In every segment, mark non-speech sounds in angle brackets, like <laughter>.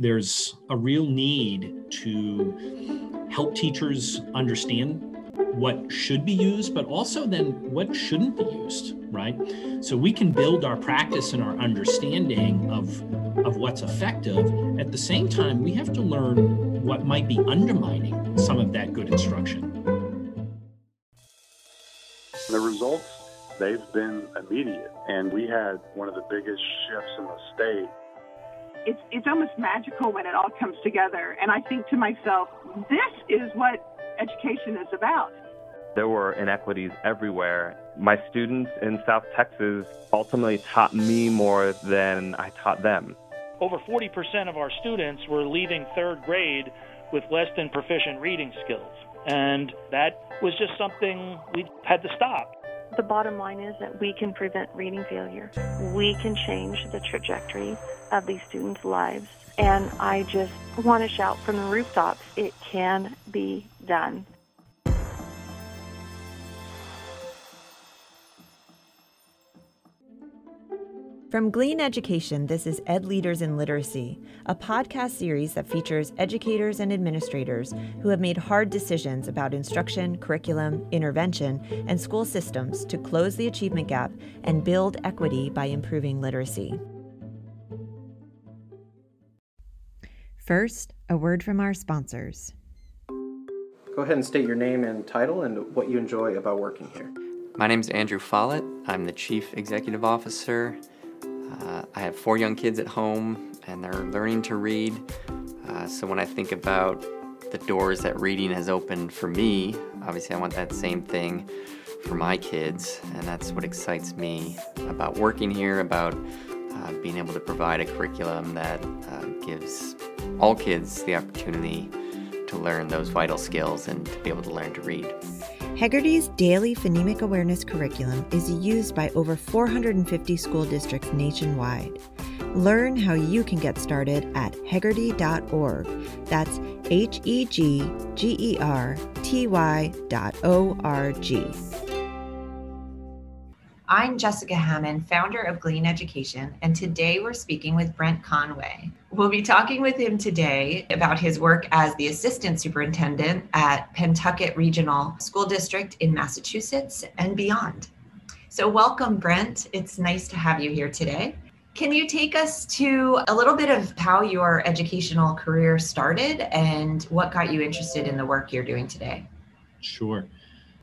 There's a real need to help teachers understand what should be used, but also then what shouldn't be used, right? So we can build our practice and our understanding of, of what's effective. At the same time, we have to learn what might be undermining some of that good instruction. The results, they've been immediate. And we had one of the biggest shifts in the state. It's, it's almost magical when it all comes together. And I think to myself, this is what education is about. There were inequities everywhere. My students in South Texas ultimately taught me more than I taught them. Over 40% of our students were leaving third grade with less than proficient reading skills. And that was just something we had to stop. The bottom line is that we can prevent reading failure. We can change the trajectory of these students' lives. And I just want to shout from the rooftops it can be done. From Glean Education, this is Ed Leaders in Literacy, a podcast series that features educators and administrators who have made hard decisions about instruction, curriculum, intervention, and school systems to close the achievement gap and build equity by improving literacy. First, a word from our sponsors. Go ahead and state your name and title and what you enjoy about working here. My name is Andrew Follett. I'm the Chief Executive Officer uh, I have four young kids at home, and they're learning to read. Uh, so when I think about the doors that reading has opened for me, obviously I want that same thing for my kids, and that's what excites me about working here, about uh, being able to provide a curriculum that uh, gives all kids the opportunity to learn those vital skills and to be able to learn to read. Heggerty's daily phonemic awareness curriculum is used by over 450 school districts nationwide. Learn how you can get started at heggerty.org. That's H E G G E R T Y dot O R G. I'm Jessica Hammond, founder of Glean Education, and today we're speaking with Brent Conway. We'll be talking with him today about his work as the assistant superintendent at Pentucket Regional School District in Massachusetts and beyond. So, welcome, Brent. It's nice to have you here today. Can you take us to a little bit of how your educational career started and what got you interested in the work you're doing today? Sure.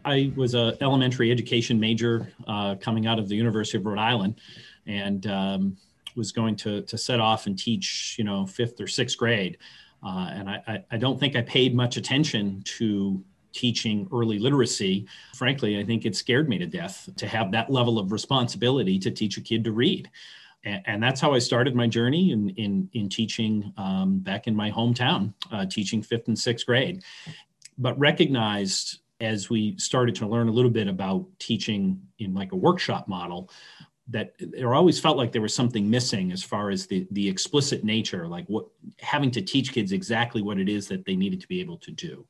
I was a elementary education major uh, coming out of the University of Rhode Island, and um, was going to to set off and teach, you know, fifth or sixth grade. Uh, and I, I don't think I paid much attention to teaching early literacy. Frankly, I think it scared me to death to have that level of responsibility to teach a kid to read. And, and that's how I started my journey in, in, in teaching um, back in my hometown, uh, teaching fifth and sixth grade. But recognized as we started to learn a little bit about teaching in like a workshop model that there always felt like there was something missing as far as the the explicit nature like what having to teach kids exactly what it is that they needed to be able to do.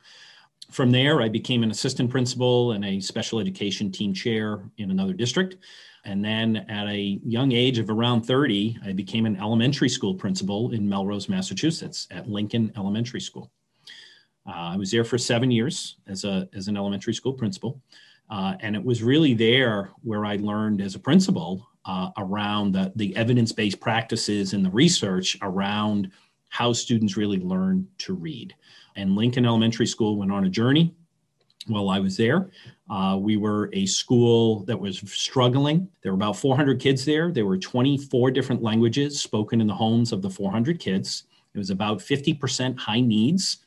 From there i became an assistant principal and a special education team chair in another district. And then at a young age of around 30 i became an elementary school principal in melrose massachusetts at lincoln elementary school uh, I was there for seven years as, a, as an elementary school principal. Uh, and it was really there where I learned as a principal uh, around the, the evidence based practices and the research around how students really learn to read. And Lincoln Elementary School went on a journey while I was there. Uh, we were a school that was struggling. There were about 400 kids there. There were 24 different languages spoken in the homes of the 400 kids. It was about 50% high needs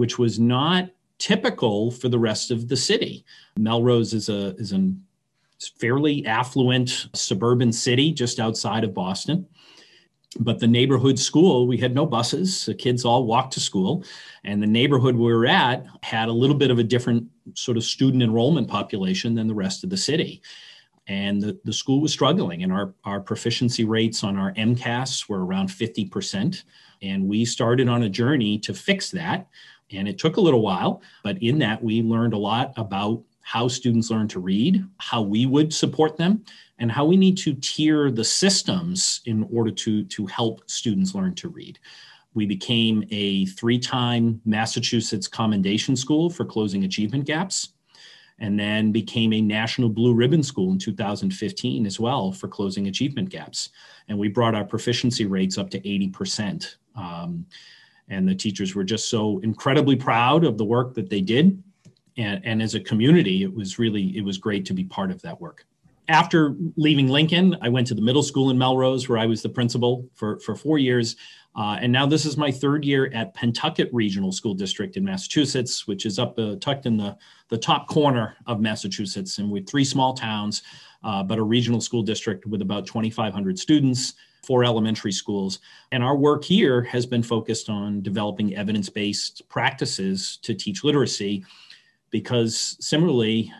which was not typical for the rest of the city. Melrose is a is a fairly affluent suburban city just outside of Boston. But the neighborhood school, we had no buses. The kids all walked to school. And the neighborhood we were at had a little bit of a different sort of student enrollment population than the rest of the city. And the, the school was struggling, and our, our proficiency rates on our MCAS were around 50%. And we started on a journey to fix that and it took a little while, but in that, we learned a lot about how students learn to read, how we would support them, and how we need to tier the systems in order to, to help students learn to read. We became a three time Massachusetts Commendation School for closing achievement gaps, and then became a National Blue Ribbon School in 2015 as well for closing achievement gaps. And we brought our proficiency rates up to 80%. Um, and the teachers were just so incredibly proud of the work that they did. And, and as a community, it was really, it was great to be part of that work after leaving Lincoln, I went to the middle school in Melrose, where I was the principal for, for four years. Uh, and now this is my third year at Pentucket Regional School District in Massachusetts, which is up uh, tucked in the, the top corner of Massachusetts. And with three small towns, uh, but a regional school district with about 2,500 students, four elementary schools. And our work here has been focused on developing evidence based practices to teach literacy because similarly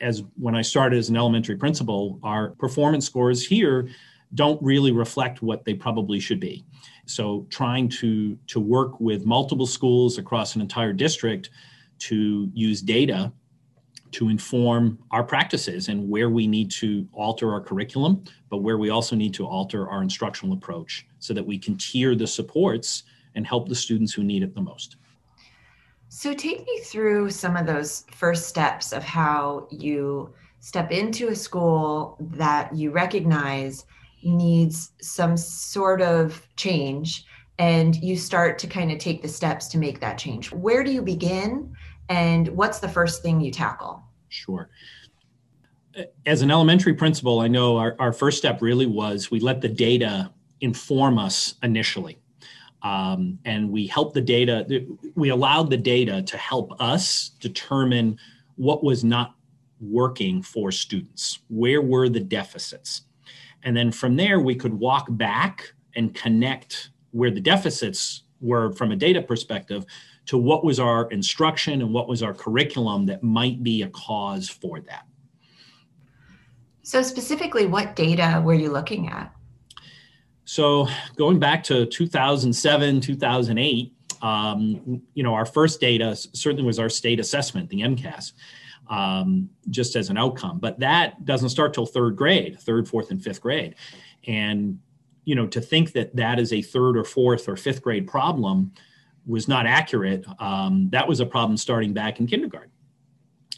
as when i started as an elementary principal our performance scores here don't really reflect what they probably should be so trying to to work with multiple schools across an entire district to use data to inform our practices and where we need to alter our curriculum but where we also need to alter our instructional approach so that we can tier the supports and help the students who need it the most so, take me through some of those first steps of how you step into a school that you recognize needs some sort of change and you start to kind of take the steps to make that change. Where do you begin and what's the first thing you tackle? Sure. As an elementary principal, I know our, our first step really was we let the data inform us initially um, and we helped the data we allowed the data to help us determine what was not working for students where were the deficits and then from there we could walk back and connect where the deficits were from a data perspective to what was our instruction and what was our curriculum that might be a cause for that so specifically what data were you looking at so going back to 2007, 2008, um, you know, our first data certainly was our state assessment, the MCAS, um, just as an outcome. But that doesn't start till third grade, third, fourth, and fifth grade. And, you know, to think that that is a third or fourth or fifth grade problem was not accurate. Um, that was a problem starting back in kindergarten.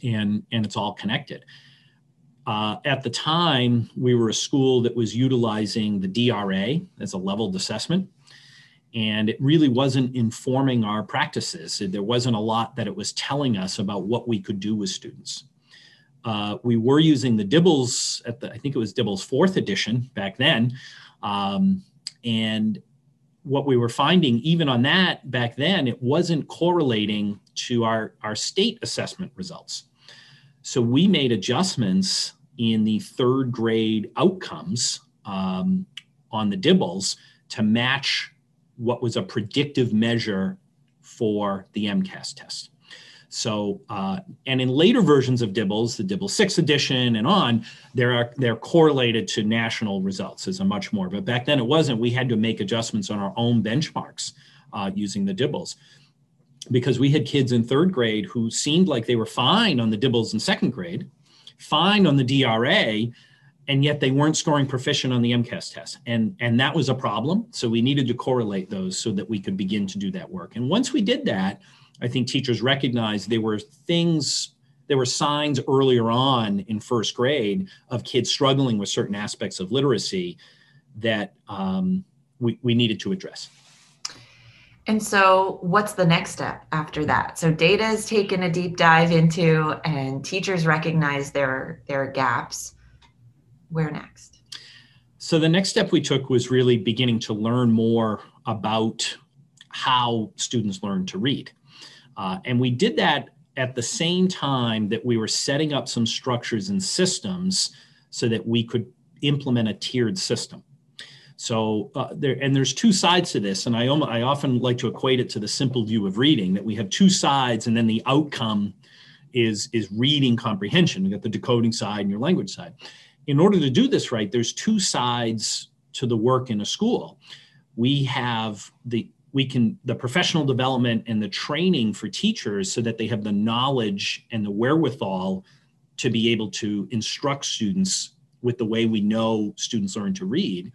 And, and it's all connected. Uh, at the time, we were a school that was utilizing the DRA as a leveled assessment, and it really wasn't informing our practices. There wasn't a lot that it was telling us about what we could do with students. Uh, we were using the DIBELS at the, I think it was DIBELS fourth edition back then. Um, and what we were finding, even on that back then, it wasn't correlating to our, our state assessment results. So we made adjustments in the third grade outcomes um, on the DIBELS to match what was a predictive measure for the MCAS test. So, uh, and in later versions of DIBELS, the DIBELS 6 edition and on, they're, they're correlated to national results as a much more. But back then it wasn't. We had to make adjustments on our own benchmarks uh, using the DIBELS because we had kids in third grade who seemed like they were fine on the DIBELS in second grade, fine on the DRA, and yet they weren't scoring proficient on the MCAS test. And, and that was a problem. So we needed to correlate those so that we could begin to do that work. And once we did that, I think teachers recognized there were things, there were signs earlier on in first grade of kids struggling with certain aspects of literacy that um, we, we needed to address. And so, what's the next step after that? So, data is taken a deep dive into, and teachers recognize their their gaps. Where next? So, the next step we took was really beginning to learn more about how students learn to read, uh, and we did that at the same time that we were setting up some structures and systems so that we could implement a tiered system. So uh, there, and there's two sides to this, and I, I often like to equate it to the simple view of reading that we have two sides, and then the outcome is is reading comprehension. We got the decoding side and your language side. In order to do this right, there's two sides to the work in a school. We have the we can the professional development and the training for teachers so that they have the knowledge and the wherewithal to be able to instruct students with the way we know students learn to read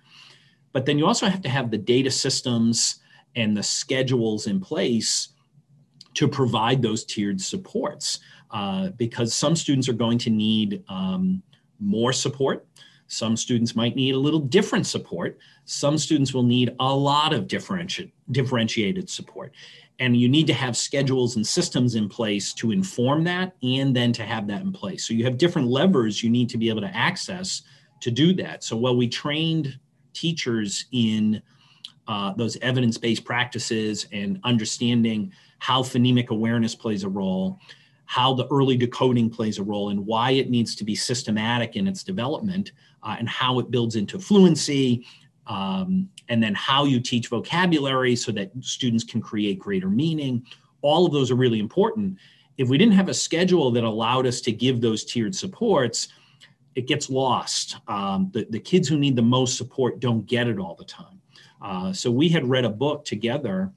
but then you also have to have the data systems and the schedules in place to provide those tiered supports uh, because some students are going to need um, more support. Some students might need a little different support. Some students will need a lot of differenti- differentiated support. And you need to have schedules and systems in place to inform that and then to have that in place. So you have different levers you need to be able to access to do that. So while we trained teachers in uh, those evidence based practices and understanding how phonemic awareness plays a role, how the early decoding plays a role, and why it needs to be systematic in its development, uh, and how it builds into fluency, um, and then how you teach vocabulary so that students can create greater meaning. All of those are really important. If we didn't have a schedule that allowed us to give those tiered supports, it gets lost. Um, the, the kids who need the most support don't get it all the time. Uh, so we had read a book together.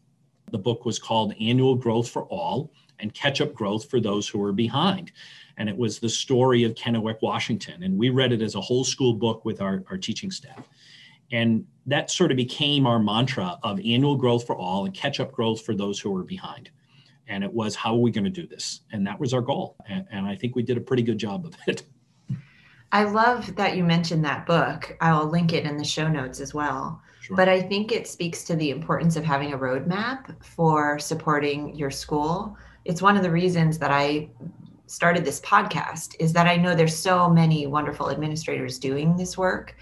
The book was called Annual Growth for All and Catch Up Growth for Those Who Are Behind. And it was the story of Kennewick, Washington. And we read it as a whole school book with our, our teaching staff. And that sort of became our mantra of annual growth for all and catch up growth for those who are behind. And it was, how are we going to do this? And that was our goal. And, and I think we did a pretty good job of it. I love that you mentioned that book. I'll link it in the show notes as well. Sure. But I think it speaks to the importance of having a roadmap for supporting your school. It's one of the reasons that I started this podcast is that I know there's so many wonderful administrators doing this work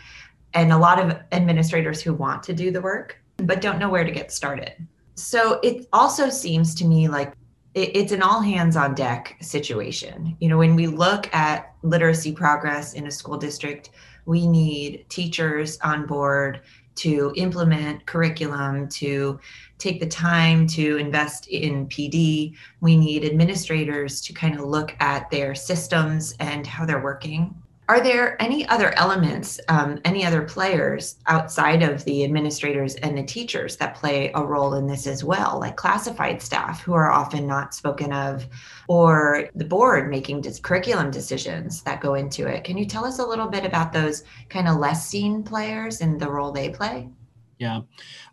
and a lot of administrators who want to do the work but don't know where to get started. So it also seems to me like it's an all hands on deck situation. You know, when we look at literacy progress in a school district, we need teachers on board to implement curriculum, to take the time to invest in PD. We need administrators to kind of look at their systems and how they're working. Are there any other elements, um, any other players outside of the administrators and the teachers that play a role in this as well, like classified staff who are often not spoken of, or the board making dis- curriculum decisions that go into it? Can you tell us a little bit about those kind of less seen players and the role they play? Yeah.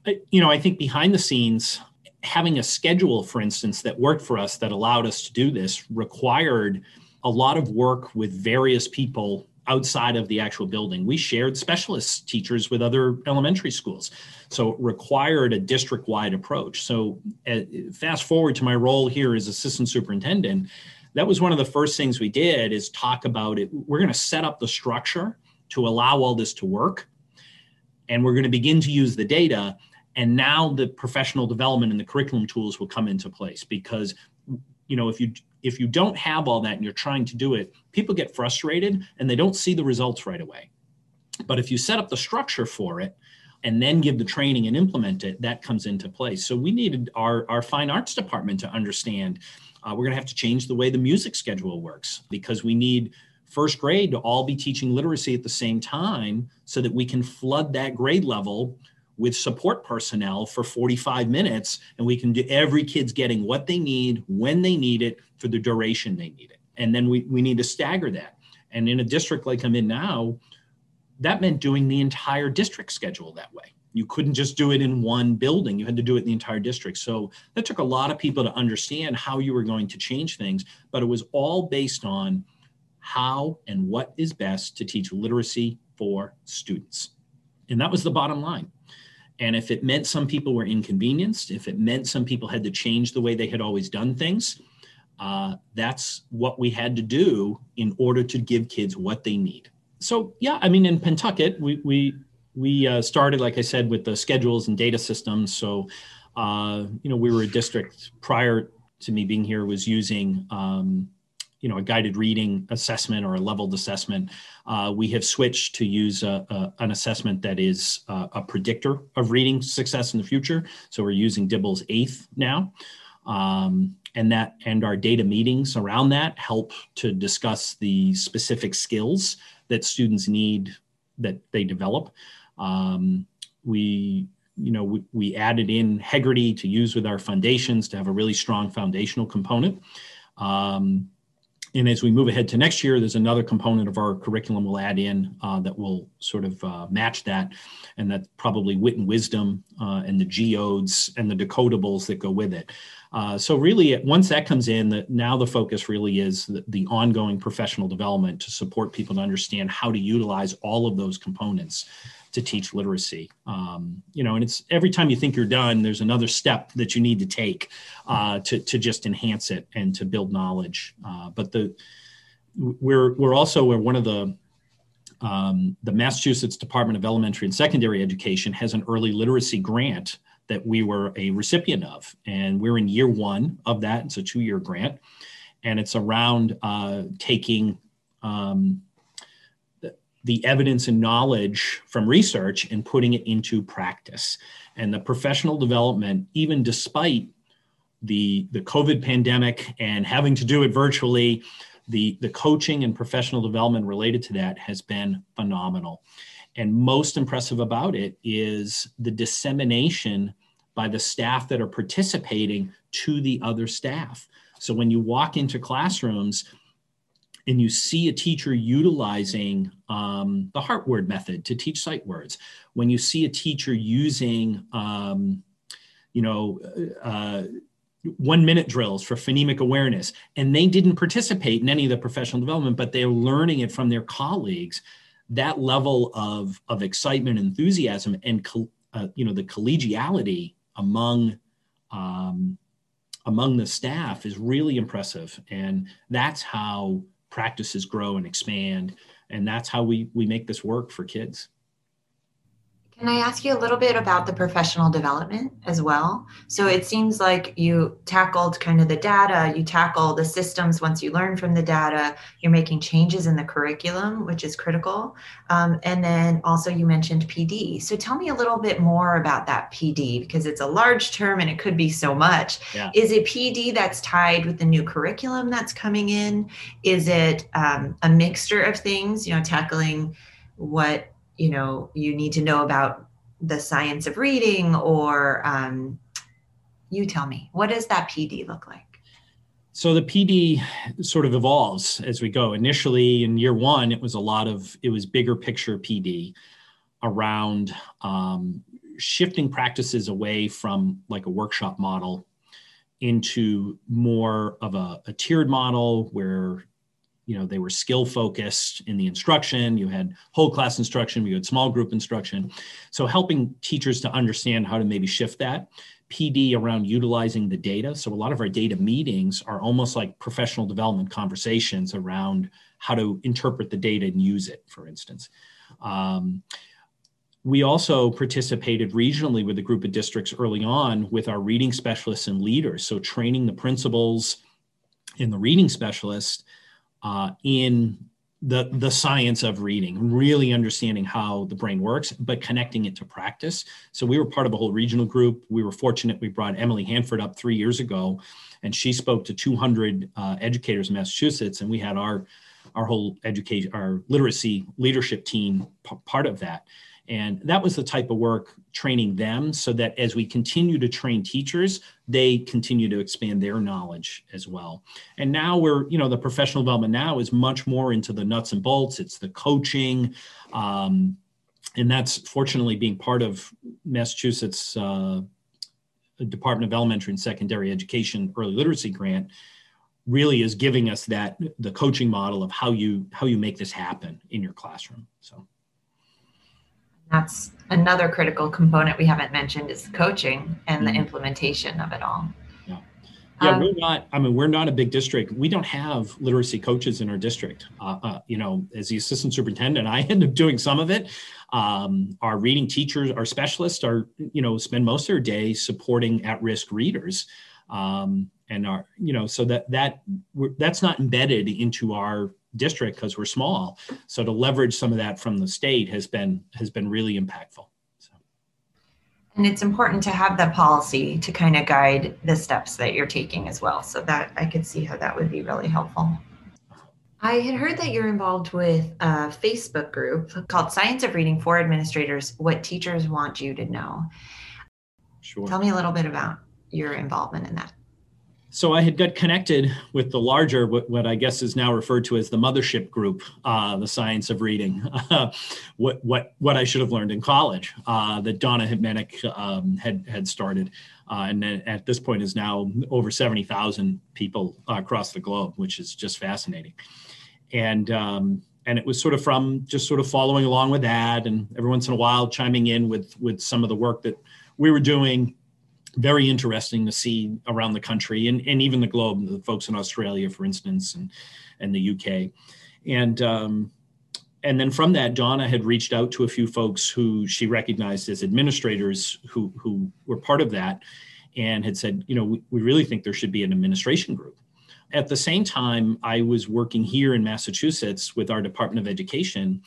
I, you know, I think behind the scenes, having a schedule, for instance, that worked for us that allowed us to do this required a lot of work with various people outside of the actual building. We shared specialist teachers with other elementary schools. So it required a district wide approach. So, uh, fast forward to my role here as assistant superintendent, that was one of the first things we did is talk about it. We're going to set up the structure to allow all this to work. And we're going to begin to use the data. And now the professional development and the curriculum tools will come into place because you know if you if you don't have all that and you're trying to do it, people get frustrated and they don't see the results right away. But if you set up the structure for it and then give the training and implement it, that comes into place. So we needed our, our fine arts department to understand uh, we're going to have to change the way the music schedule works because we need first grade to all be teaching literacy at the same time so that we can flood that grade level with support personnel for 45 minutes and we can do every kid's getting what they need when they need it for the duration they need it. And then we, we need to stagger that. And in a district like i'm in now that meant doing the entire district schedule that way. You couldn't just do it in one building. You had to do it in the entire district. So that took a lot of people to understand how you were going to change things but it was all based on how and what is best to teach literacy for students. And that was the bottom line and if it meant some people were inconvenienced, if it meant some people had to change the way they had always done things, uh, that's what we had to do in order to give kids what they need. So yeah, I mean, in Pentucket, we we we uh, started, like I said, with the schedules and data systems. So uh, you know, we were a district prior to me being here was using um, you know a guided reading assessment or a leveled assessment uh, we have switched to use a, a, an assessment that is uh, a predictor of reading success in the future. So we're using DIBELS eighth now. Um, and that and our data meetings around that help to discuss the specific skills that students need that they develop. Um, we you know we, we added in Heggerty to use with our foundations to have a really strong foundational component. Um, and as we move ahead to next year, there's another component of our curriculum we'll add in uh, that will sort of uh, match that, and that's probably wit and wisdom uh, and the geodes and the decodables that go with it. Uh, so really, once that comes in, now the focus really is the, the, ongoing professional development to support people to understand how to utilize all of those components to teach literacy. Um, you know, and it's every time you think you're done, there's another step that you need to take uh, to to just enhance it and to build knowledge. Uh, but the we're we're also we're one of the um, the Massachusetts Department of Elementary and Secondary Education has an early literacy grant that we were a recipient of. And we're in year one of that. It's a two year grant. And it's around uh, taking um, the, the evidence and knowledge from research and putting it into practice. And the professional development, even despite the, the COVID pandemic and having to do it virtually, the, the coaching and professional development related to that has been phenomenal. And most impressive about it is the dissemination by the staff that are participating to the other staff. So when you walk into classrooms and you see a teacher utilizing um, the HeartWord method to teach sight words, when you see a teacher using, um, you know, uh, one minute drills for phonemic awareness and they didn't participate in any of the professional development but they're learning it from their colleagues that level of of excitement enthusiasm and uh, you know the collegiality among um, among the staff is really impressive. And that's how practices grow and expand. And that's how we we make this work for kids can I ask you a little bit about the professional development as well? So it seems like you tackled kind of the data, you tackle the systems once you learn from the data, you're making changes in the curriculum, which is critical. Um, and then also you mentioned PD. So tell me a little bit more about that PD because it's a large term and it could be so much. Yeah. Is it PD that's tied with the new curriculum that's coming in? Is it um, a mixture of things, you know, tackling what you know you need to know about the science of reading or um, you tell me what does that pd look like? So the pd sort of evolves as we go. Initially in year one it was a lot of it was bigger picture pd around um, shifting practices away from like a workshop model into more of a, a tiered model where you know they were skill focused in the instruction. You had whole class instruction you had small group instruction. So helping teachers to understand how to maybe shift that pd around utilizing the data. So a lot of our data meetings are almost like professional development conversations around how to interpret the data and use it for instance. Um, we also participated regionally with a group of districts early on with our reading specialists and leaders. So training the principals and the reading specialists uh, in the the science of reading, really understanding how the brain works, but connecting it to practice. So we were part of a whole regional group. We were fortunate. We brought Emily Hanford up three years ago, and she spoke to 200 uh, educators in Massachusetts, and we had our our whole education, our literacy leadership team p- part of that. And that was the type of work training them so that as we continue to train teachers, they continue to expand their knowledge as well. And now we're, you know, the professional development now is much more into the nuts and bolts, it's the coaching. Um, and that's fortunately being part of Massachusetts uh, Department of Elementary and Secondary Education Early Literacy Grant really is giving us that the coaching model of how you how you make this happen in your classroom so that's another critical component we haven't mentioned is coaching and the mm-hmm. implementation of it all. Yeah, yeah um, we're not. I mean, we're not a big district. We don't have literacy coaches in our district. Uh, uh, you know, as the assistant superintendent, I <laughs> end up doing some of it. Um, our reading teachers, our specialists, are you know spend most of their day supporting at-risk readers. Um, and our you know so that that that's not embedded into our district because we're small. So to leverage some of that from the state has been has been really impactful. So. And it's important to have that policy to kind of guide the steps that you're taking as well. So that I could see how that would be really helpful. I had heard that you're involved with a Facebook group called Science of Reading for Administrators What Teachers Want You to Know. Sure. Tell me a little bit about your involvement in that. So I had got connected with the larger, what, what I guess is now referred to as the mothership group, uh, the science of reading, <laughs> what what what I should have learned in college uh, that Donna Hejtmanek um, had had started, uh, and at this point is now over seventy thousand people across the globe, which is just fascinating, and. Um, and it was sort of from just sort of following along with that, and every once in a while chiming in with with some of the work that we were doing very interesting to see around the country and, and even the globe, the folks in Australia, for instance, and, and the UK. And, um, and then from that, Donna had reached out to a few folks who she recognized as administrators who, who were part of that and had said, you know, we, we really think there should be an administration group. At the same time, I was working here in Massachusetts with our Department of Education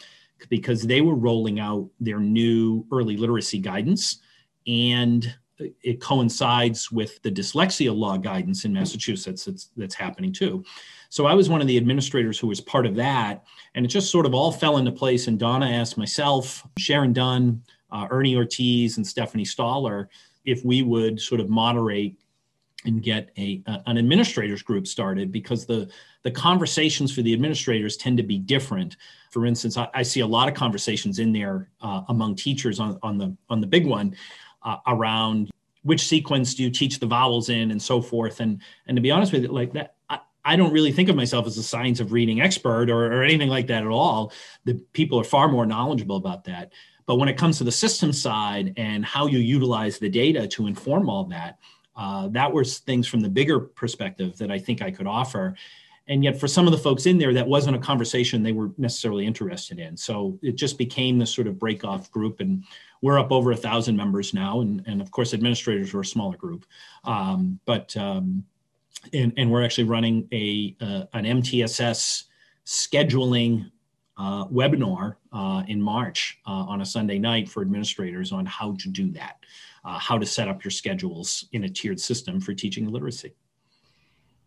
because they were rolling out their new early literacy guidance and it coincides with the dyslexia law guidance in Massachusetts that's, that's happening too. So I was one of the administrators who was part of that, and it just sort of all fell into place. And Donna asked myself, Sharon Dunn, uh, Ernie Ortiz, and Stephanie Stollar if we would sort of moderate and get a, an administrators group started because the the conversations for the administrators tend to be different. For instance, I, I see a lot of conversations in there uh, among teachers on, on the on the big one uh, around which sequence do you teach the vowels in and so forth. And and to be honest with you like that I, I don't really think of myself as a science of reading expert or, or anything like that at all. The people are far more knowledgeable about that. But when it comes to the system side and how you utilize the data to inform all that uh, that was things from the bigger perspective that i think i could offer and yet for some of the folks in there that wasn't a conversation they were necessarily interested in. So it just became this sort of break off group and we're up over a thousand members now, and, and of course administrators were a smaller group, um, but um, and, and we're actually running a uh, an MTSS scheduling uh, webinar uh, in March uh, on a Sunday night for administrators on how to do that, uh, how to set up your schedules in a tiered system for teaching literacy.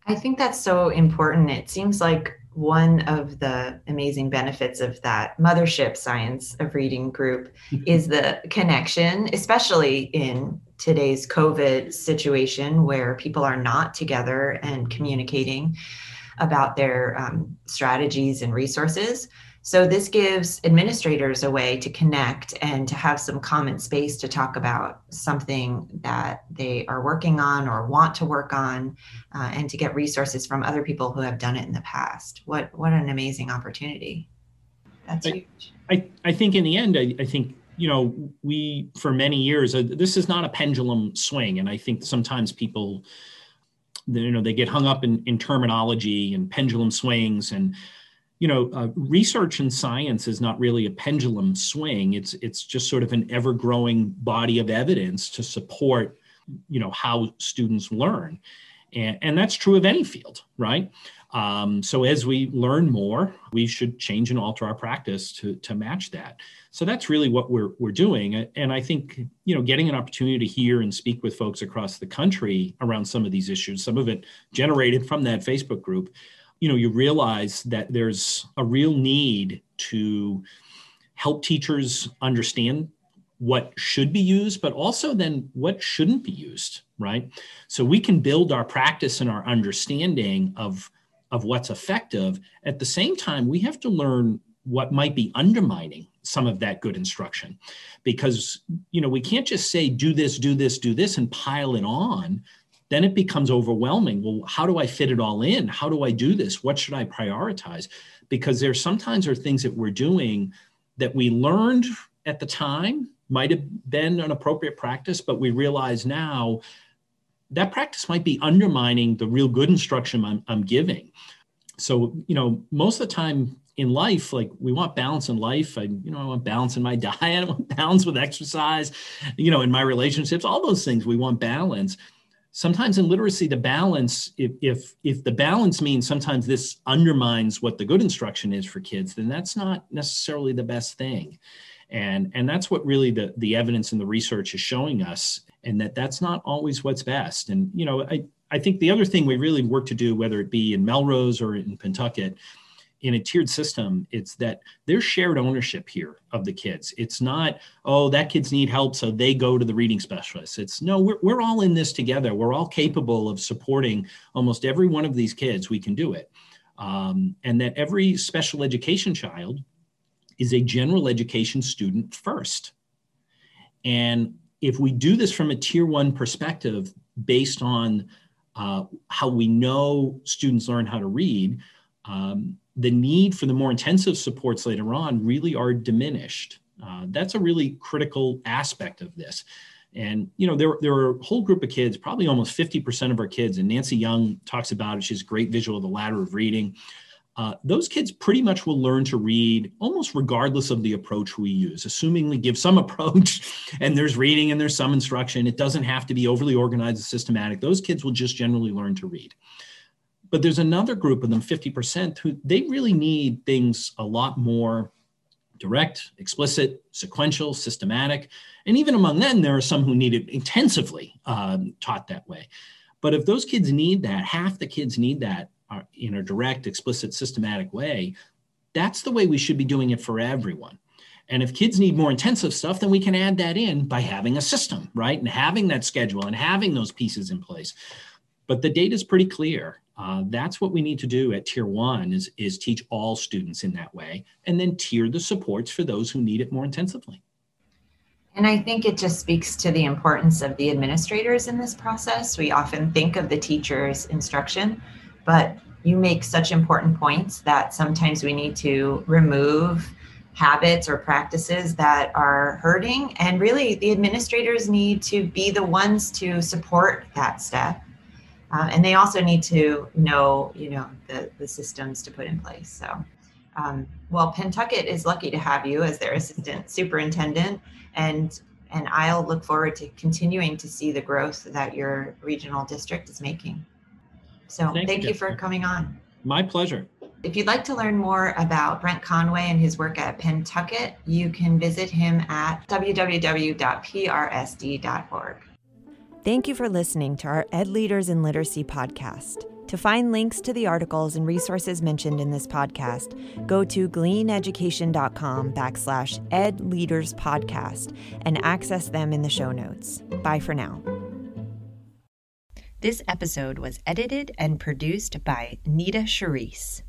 I think that's so important. It seems like one of the amazing benefits of that mothership science of reading group <laughs> is the connection, especially in today's COVID situation where people are not together and communicating about their um, strategies and resources. So this gives administrators a way to connect and to have some common space to talk about something that they are working on or want to work on, uh, and to get resources from other people who have done it in the past. What what an amazing opportunity! That's I, huge. I I think in the end, I, I think you know we for many years uh, this is not a pendulum swing, and I think sometimes people you know they get hung up in, in terminology and pendulum swings and you know, uh, research and science is not really a pendulum swing. It's it's just sort of an ever growing body of evidence to support, you know, how students learn, and, and that's true of any field, right? Um, so as we learn more, we should change and alter our practice to to match that. So that's really what we're we're doing, and I think you know, getting an opportunity to hear and speak with folks across the country around some of these issues, some of it generated from that Facebook group you know you realize that there's a real need to help teachers understand what should be used but also then what shouldn't be used right? So we can build our practice and our understanding of of what's effective. At the same time we have to learn what might be undermining some of that good instruction. Because you know we can't just say do this do this do this and pile it on then it becomes overwhelming. Well, how do I fit it all in? How do I do this? What should I prioritize? Because there sometimes are things that we're doing that we learned at the time might have been an appropriate practice, but we realize now that practice might be undermining the real good instruction I'm, I'm giving. So, you know, most of the time in life, like we want balance in life. I, you know, I want balance in my <laughs> diet, I want balance with exercise, you know, in my relationships, all those things we want balance sometimes in literacy the balance if, if if the balance means sometimes this undermines what the good instruction is for kids then that's not necessarily the best thing. And and that's what really the the evidence and the research is showing us and that that's not always what's best. And you know i i think the other thing we really work to do whether it be in melrose or in pentucket in a tiered system, it's that there's shared ownership here of the kids. It's not, oh, that kids need help, so they go to the reading specialist. It's no, we're, we're all in this together. We're all capable of supporting almost every one of these kids. We can do it. Um, and that every special education child is a general education student first. And if we do this from a tier one perspective, based on uh, how we know students learn how to read, um, the need for the more intensive supports later on really are diminished. Uh, that's a really critical aspect of this. And you know, there, there are a whole group of kids, probably almost 50% of our kids, and Nancy Young talks about it. She has a great visual of the ladder of reading. Uh, those kids pretty much will learn to read almost regardless of the approach we use, assuming we give some <laughs> approach and there's reading and there's some instruction. It doesn't have to be overly organized and systematic. Those kids will just generally learn to read. But there's another group of them, 50%, who they really need things a lot more direct, explicit, sequential, systematic. And even among them, there are some who need it intensively um, taught that way. But if those kids need that, half the kids need that uh, in a direct, explicit, systematic way, that's the way we should be doing it for everyone. And if kids need more intensive stuff, then we can add that in by having a system, right? And having that schedule and having those pieces in place. But the data is pretty clear. Uh, that's what we need to do at tier one is, is teach all students in that way and then tier the supports for those who need it more intensively. And I think it just speaks to the importance of the administrators in this process. We often think of the teacher's instruction, but you make such important points that sometimes we need to remove habits or practices that are hurting. And really, the administrators need to be the ones to support that step. Uh, and they also need to know, you know, the, the systems to put in place. So, um, well, Pentucket is lucky to have you as their assistant superintendent, and and I'll look forward to continuing to see the growth that your regional district is making. So thank, thank you, you for coming on. My pleasure. If you'd like to learn more about Brent Conway and his work at Pentucket, you can visit him at www.prsd.org. Thank you for listening to our Ed Leaders in Literacy podcast. To find links to the articles and resources mentioned in this podcast, go to gleaneducation.com backslash ed leaders podcast and access them in the show notes. Bye for now. This episode was edited and produced by Nita Charisse.